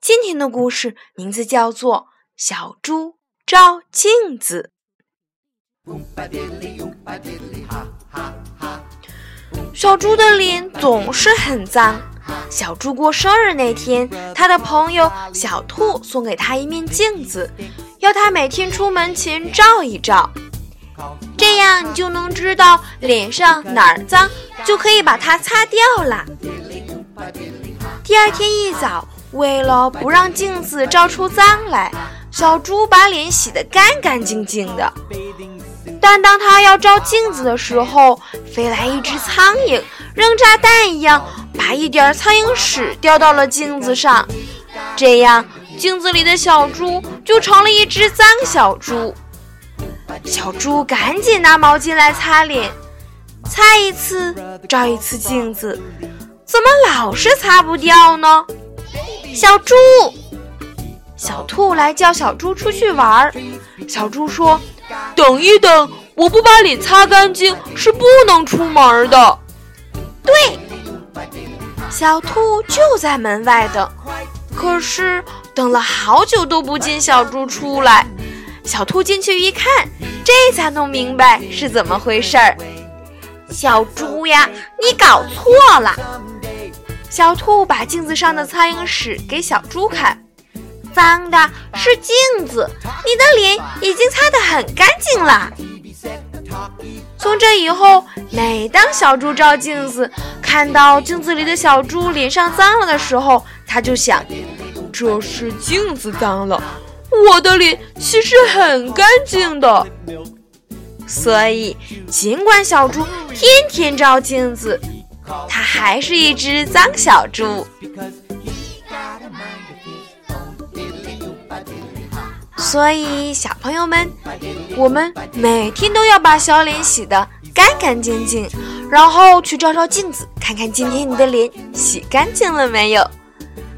今天的故事名字叫做《小猪照镜子》。小猪的脸总是很脏。小猪过生日那天，他的朋友小兔送给他一面镜子，要他每天出门前照一照，这样你就能知道脸上哪儿脏，就可以把它擦掉啦。第二天一早。为了不让镜子照出脏来，小猪把脸洗得干干净净的。但当他要照镜子的时候，飞来一只苍蝇，扔炸弹一样把一点苍蝇屎掉到了镜子上。这样，镜子里的小猪就成了一只脏小猪。小猪赶紧拿毛巾来擦脸，擦一次照一次镜子，怎么老是擦不掉呢？小猪，小兔来叫小猪出去玩儿。小猪说：“等一等，我不把脸擦干净是不能出门的。”对，小兔就在门外等，可是等了好久都不见小猪出来。小兔进去一看，这才弄明白是怎么回事儿。小猪呀，你搞错了。小兔把镜子上的苍蝇屎给小猪看，脏的是镜子，你的脸已经擦得很干净了。从这以后，每当小猪照镜子，看到镜子里的小猪脸上脏了的时候，他就想：这是镜子脏了，我的脸其实很干净的。所以，尽管小猪天天照镜子。它还是一只脏小猪，所以小朋友们，我们每天都要把小脸洗得干干净净，然后去照照镜子，看看今天你的脸洗干净了没有。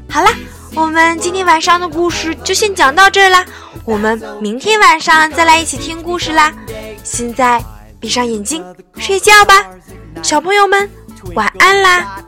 好啦，我们今天晚上的故事就先讲到这儿啦，我们明天晚上再来一起听故事啦。现在闭上眼睛睡觉吧，小朋友们。晚安啦。